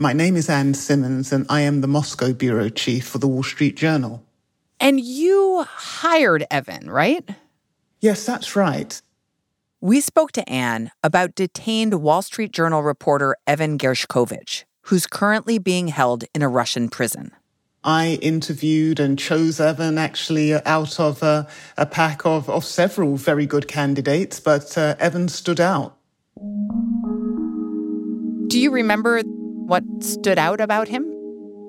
My name is Ann Simmons, and I am the Moscow bureau chief for the Wall Street Journal. And you hired Evan, right? Yes, that's right. We spoke to Ann about detained Wall Street Journal reporter Evan Gershkovich, who's currently being held in a Russian prison. I interviewed and chose Evan actually out of a, a pack of, of several very good candidates, but uh, Evan stood out. Do you remember what stood out about him?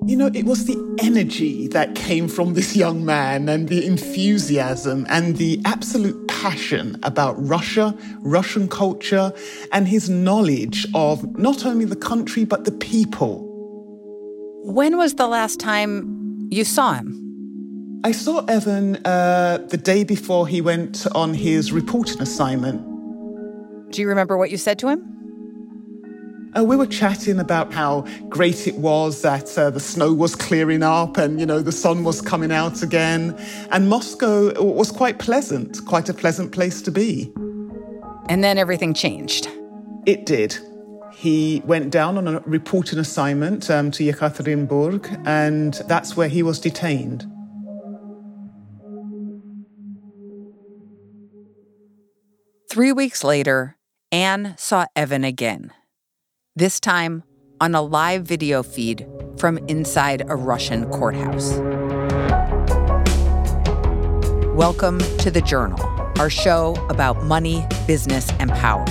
You know, it was the energy that came from this young man and the enthusiasm and the absolute passion about Russia, Russian culture, and his knowledge of not only the country, but the people. When was the last time you saw him? I saw Evan uh, the day before he went on his reporting assignment. Do you remember what you said to him? Uh, we were chatting about how great it was that uh, the snow was clearing up and, you know, the sun was coming out again. And Moscow was quite pleasant, quite a pleasant place to be. And then everything changed. It did. He went down on a reporting assignment um, to Yekaterinburg, and that's where he was detained. Three weeks later, Ann saw Evan again this time on a live video feed from inside a Russian courthouse. Welcome to The Journal, our show about money, business, and power.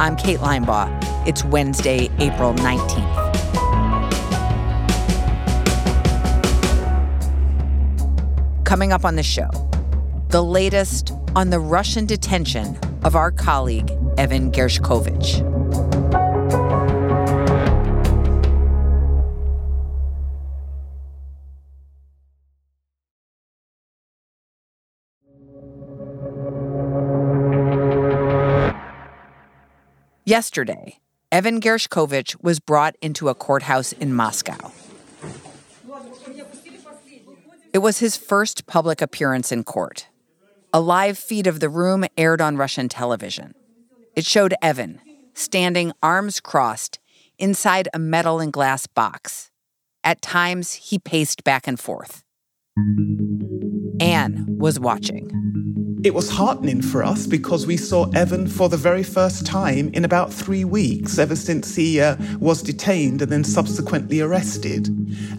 I'm Kate Linebaugh. It's Wednesday, April 19th. Coming up on the show, the latest on the Russian detention of our colleague, Evan Gershkovich. Yesterday, Evan Gershkovich was brought into a courthouse in Moscow. It was his first public appearance in court. A live feed of the room aired on Russian television. It showed Evan standing arms crossed inside a metal and glass box. At times, he paced back and forth. Ann was watching. It was heartening for us because we saw Evan for the very first time in about three weeks, ever since he uh, was detained and then subsequently arrested.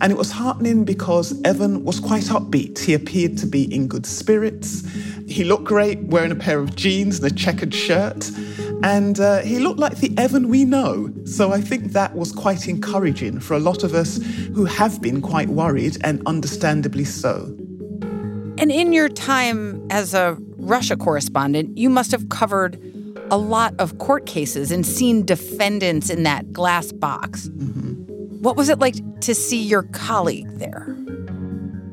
And it was heartening because Evan was quite upbeat. He appeared to be in good spirits. He looked great wearing a pair of jeans and a checkered shirt. And uh, he looked like the Evan we know. So I think that was quite encouraging for a lot of us who have been quite worried, and understandably so. And in your time as a Russia correspondent, you must have covered a lot of court cases and seen defendants in that glass box. Mm-hmm. What was it like to see your colleague there?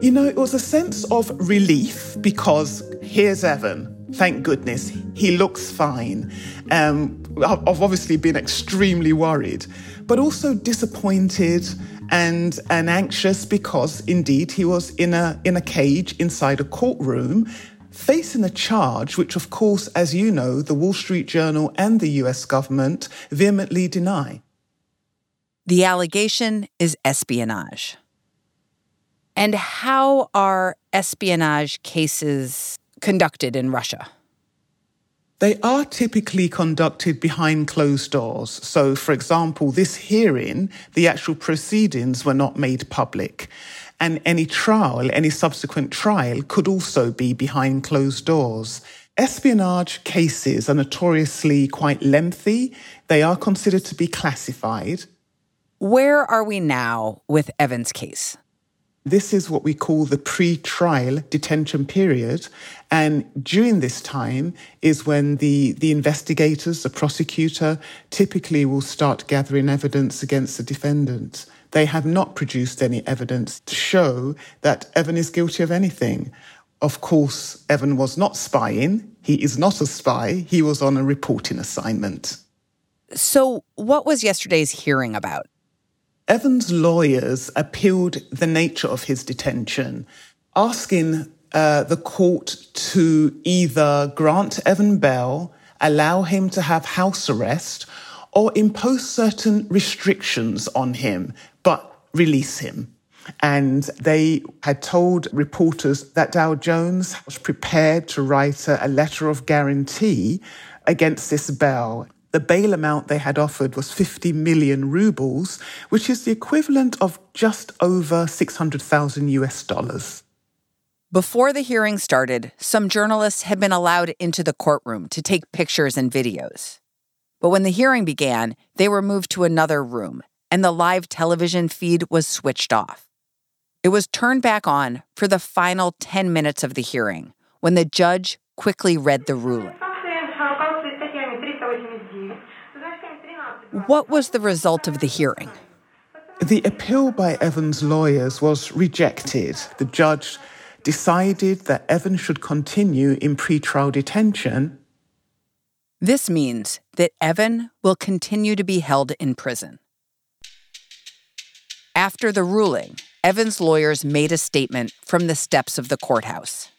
You know, it was a sense of relief because here's Evan. Thank goodness. He looks fine. Um, I've obviously been extremely worried, but also disappointed and and anxious because indeed he was in a in a cage inside a courtroom facing a charge which, of course, as you know, the Wall Street Journal and the US government vehemently deny. The allegation is espionage. And how are espionage cases conducted in Russia? They are typically conducted behind closed doors. So, for example, this hearing, the actual proceedings were not made public. And any trial, any subsequent trial could also be behind closed doors. Espionage cases are notoriously quite lengthy. They are considered to be classified. Where are we now with Evans' case? This is what we call the pre trial detention period. And during this time is when the, the investigators, the prosecutor, typically will start gathering evidence against the defendant they have not produced any evidence to show that Evan is guilty of anything. Of course, Evan was not spying. He is not a spy. He was on a reporting assignment. So, what was yesterday's hearing about? Evan's lawyers appealed the nature of his detention, asking uh, the court to either grant Evan bail, allow him to have house arrest, or impose certain restrictions on him, release him. And they had told reporters that Dow Jones was prepared to write a, letter of guarantee against this bail. The bail amount they had offered was 50 million rubles, which is the equivalent of just over 600,000 US dollars. Before the hearing started, some journalists had been allowed into the courtroom to take pictures and videos. But when the hearing began, they were moved to another room, and the live television feed was switched off. It was turned back on for the final 10 minutes of the hearing when the judge quickly read the ruling. What was the result of the hearing? The appeal by Evan's lawyers was rejected. The judge decided that Evan should continue in pretrial detention. This means that Evan will continue to be held in prison. After the ruling, Evan's lawyers made a statement from the steps of the courthouse.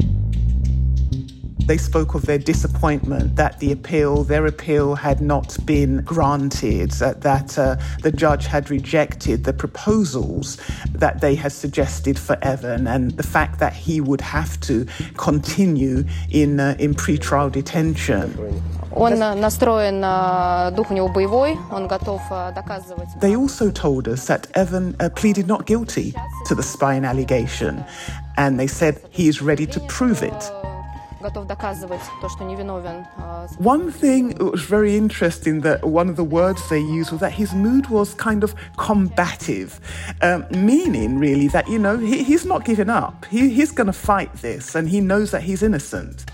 They spoke of their disappointment that the appeal, their appeal, had not been granted, that, that uh, the judge had rejected the proposals that they had suggested for Evan, and the fact that he would have to continue in, uh, in pretrial detention. They also told us that Evan uh, pleaded not guilty to the spying allegation, and they said he is ready to prove it готов доказывать то, что невиновен. One thing that was very interesting that one of the words they used was that his mood was kind of combative, um, meaning really that, you know, he, he's not giving up. He, he's going to fight this and he knows that he's innocent.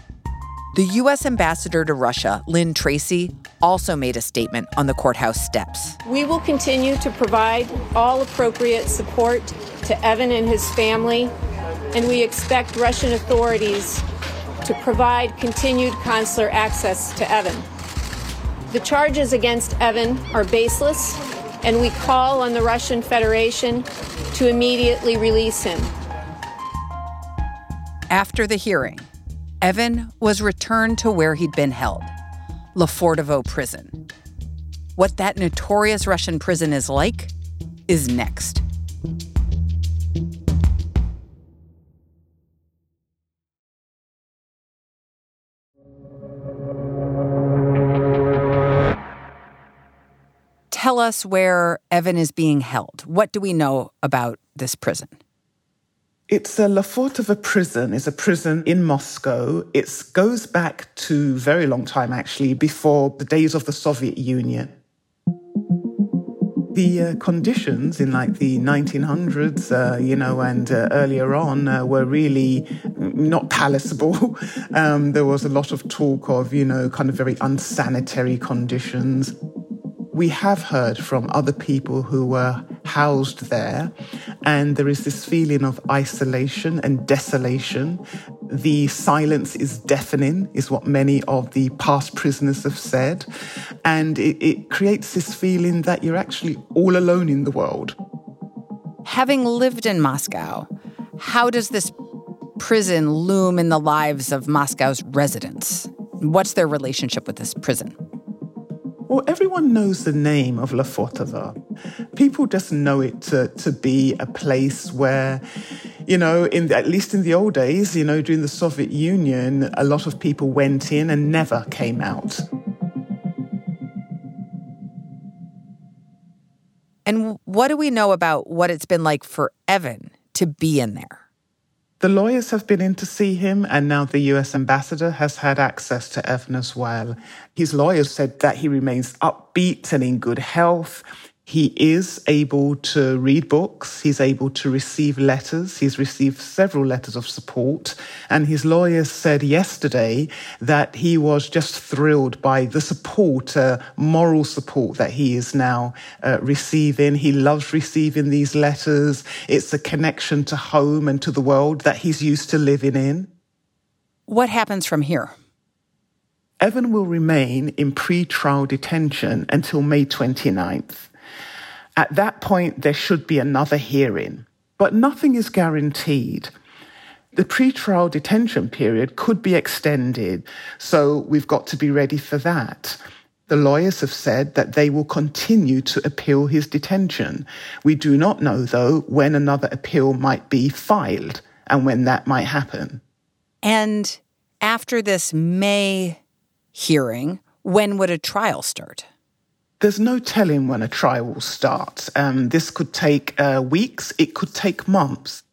The U.S. ambassador to Russia, Lynn Tracy, also made a statement on the courthouse steps. We will continue to provide all appropriate support to Evan and his family, and we expect Russian authorities to provide continued consular access to Evan. The charges against Evan are baseless, and we call on the Russian Federation to immediately release him. After the hearing, Evan was returned to where he'd been held, Lefortovo prison. What that notorious Russian prison is like is next. tell us where Evan is being held. What do we know about this prison? It's a Lefortovo prison. It's a prison in Moscow. It goes back to very long time, actually, before the days of the Soviet Union. The uh, conditions in like the 1900s, uh, you know, and uh, earlier on uh, were really not palatable. um, there was a lot of talk of, you know, kind of very unsanitary conditions. We have heard from other people who were housed there, and there is this feeling of isolation and desolation. The silence is deafening, is what many of the past prisoners have said. And it, it creates this feeling that you're actually all alone in the world. Having lived in Moscow, how does this prison loom in the lives of Moscow's residents? What's their relationship with this prison? Well, everyone knows the name of Lefortovo. People just know it to, to be a place where, you know, in at least in the old days, you know, during the Soviet Union, a lot of people went in and never came out. And what do we know about what it's been like for Evan to be in there? The lawyers have been in to see him, and now the US ambassador has had access to Evan as well. His lawyers said that he remains upbeat and in good health. He is able to read books. He's able to receive letters. He's received several letters of support. And his lawyers said yesterday that he was just thrilled by the support, uh, moral support that he is now uh, receiving. He loves receiving these letters. It's a connection to home and to the world that he's used to living in. What happens from here? Evan will remain in pre-trial detention until May 29th. At that point, there should be another hearing, but nothing is guaranteed. The pretrial detention period could be extended, so we've got to be ready for that. The lawyers have said that they will continue to appeal his detention. We do not know, though, when another appeal might be filed and when that might happen. And after this May hearing, when would a trial start? There's no telling when a trial will start. Um, this could take uh, weeks, it could take months.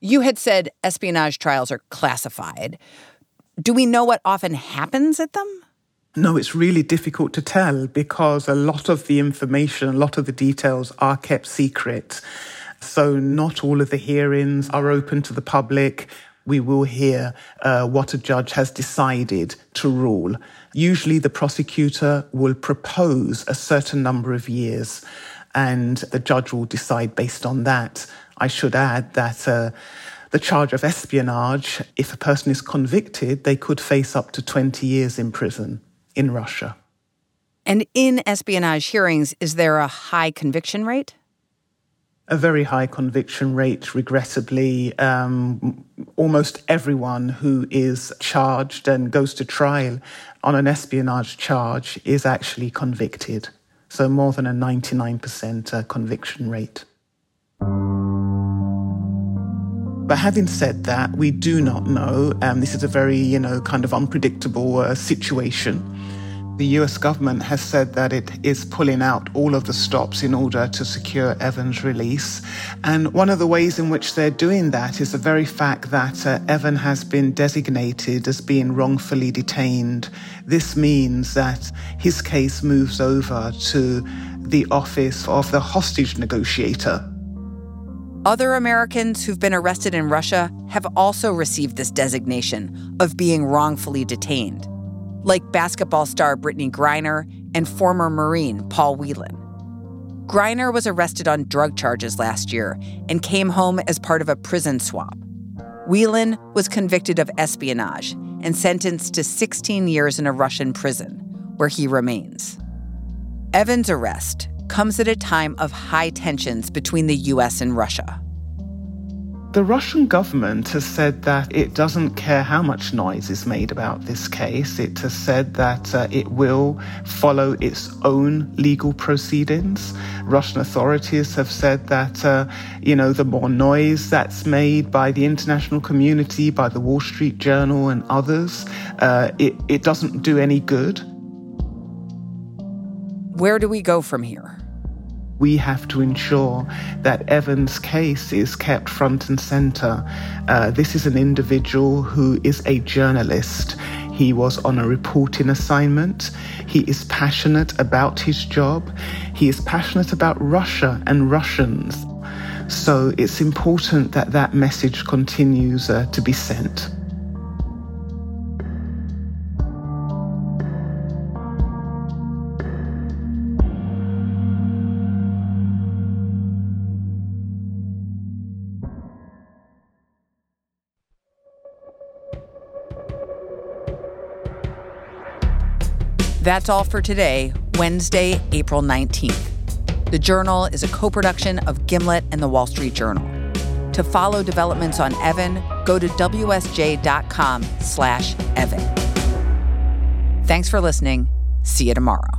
You had said espionage trials are classified. Do we know what often happens at them? No, it's really difficult to tell because a lot of the information, a lot of the details are kept secret. So, not all of the hearings are open to the public. We will hear uh, what a judge has decided to rule. Usually, the prosecutor will propose a certain number of years, and the judge will decide based on that. I should add that. Uh, the charge of espionage, if a person is convicted, they could face up to 20 years in prison in Russia. And in espionage hearings, is there a high conviction rate? A very high conviction rate, regrettably. Um, almost everyone who is charged and goes to trial on an espionage charge is actually convicted. So, more than a 99% uh, conviction rate. But having said that, we do not know. Um, this is a very, you know, kind of unpredictable uh, situation. The US government has said that it is pulling out all of the stops in order to secure Evan's release. And one of the ways in which they're doing that is the very fact that uh, Evan has been designated as being wrongfully detained. This means that his case moves over to the office of the hostage negotiator. Other Americans who've been arrested in Russia have also received this designation of being wrongfully detained, like basketball star Brittney Griner and former Marine Paul Whelan. Griner was arrested on drug charges last year and came home as part of a prison swap. Whelan was convicted of espionage and sentenced to 16 years in a Russian prison, where he remains. Evan's arrest comes at a time of high tensions between the US and Russia. The Russian government has said that it doesn't care how much noise is made about this case. It has said that uh, it will follow its own legal proceedings. Russian authorities have said that, uh, you know, the more noise that's made by the international community, by the Wall Street Journal and others, uh, it, it doesn't do any good. Where do we go from here? We have to ensure that Evan's case is kept front and center. Uh, this is an individual who is a journalist. He was on a reporting assignment. He is passionate about his job. He is passionate about Russia and Russians. So it's important that that message continues uh, to be sent. That's all for today, Wednesday, April 19th. The Journal is a co production of Gimlet and the Wall Street Journal. To follow developments on Evan, go to WSJ.com slash Evan. Thanks for listening. See you tomorrow.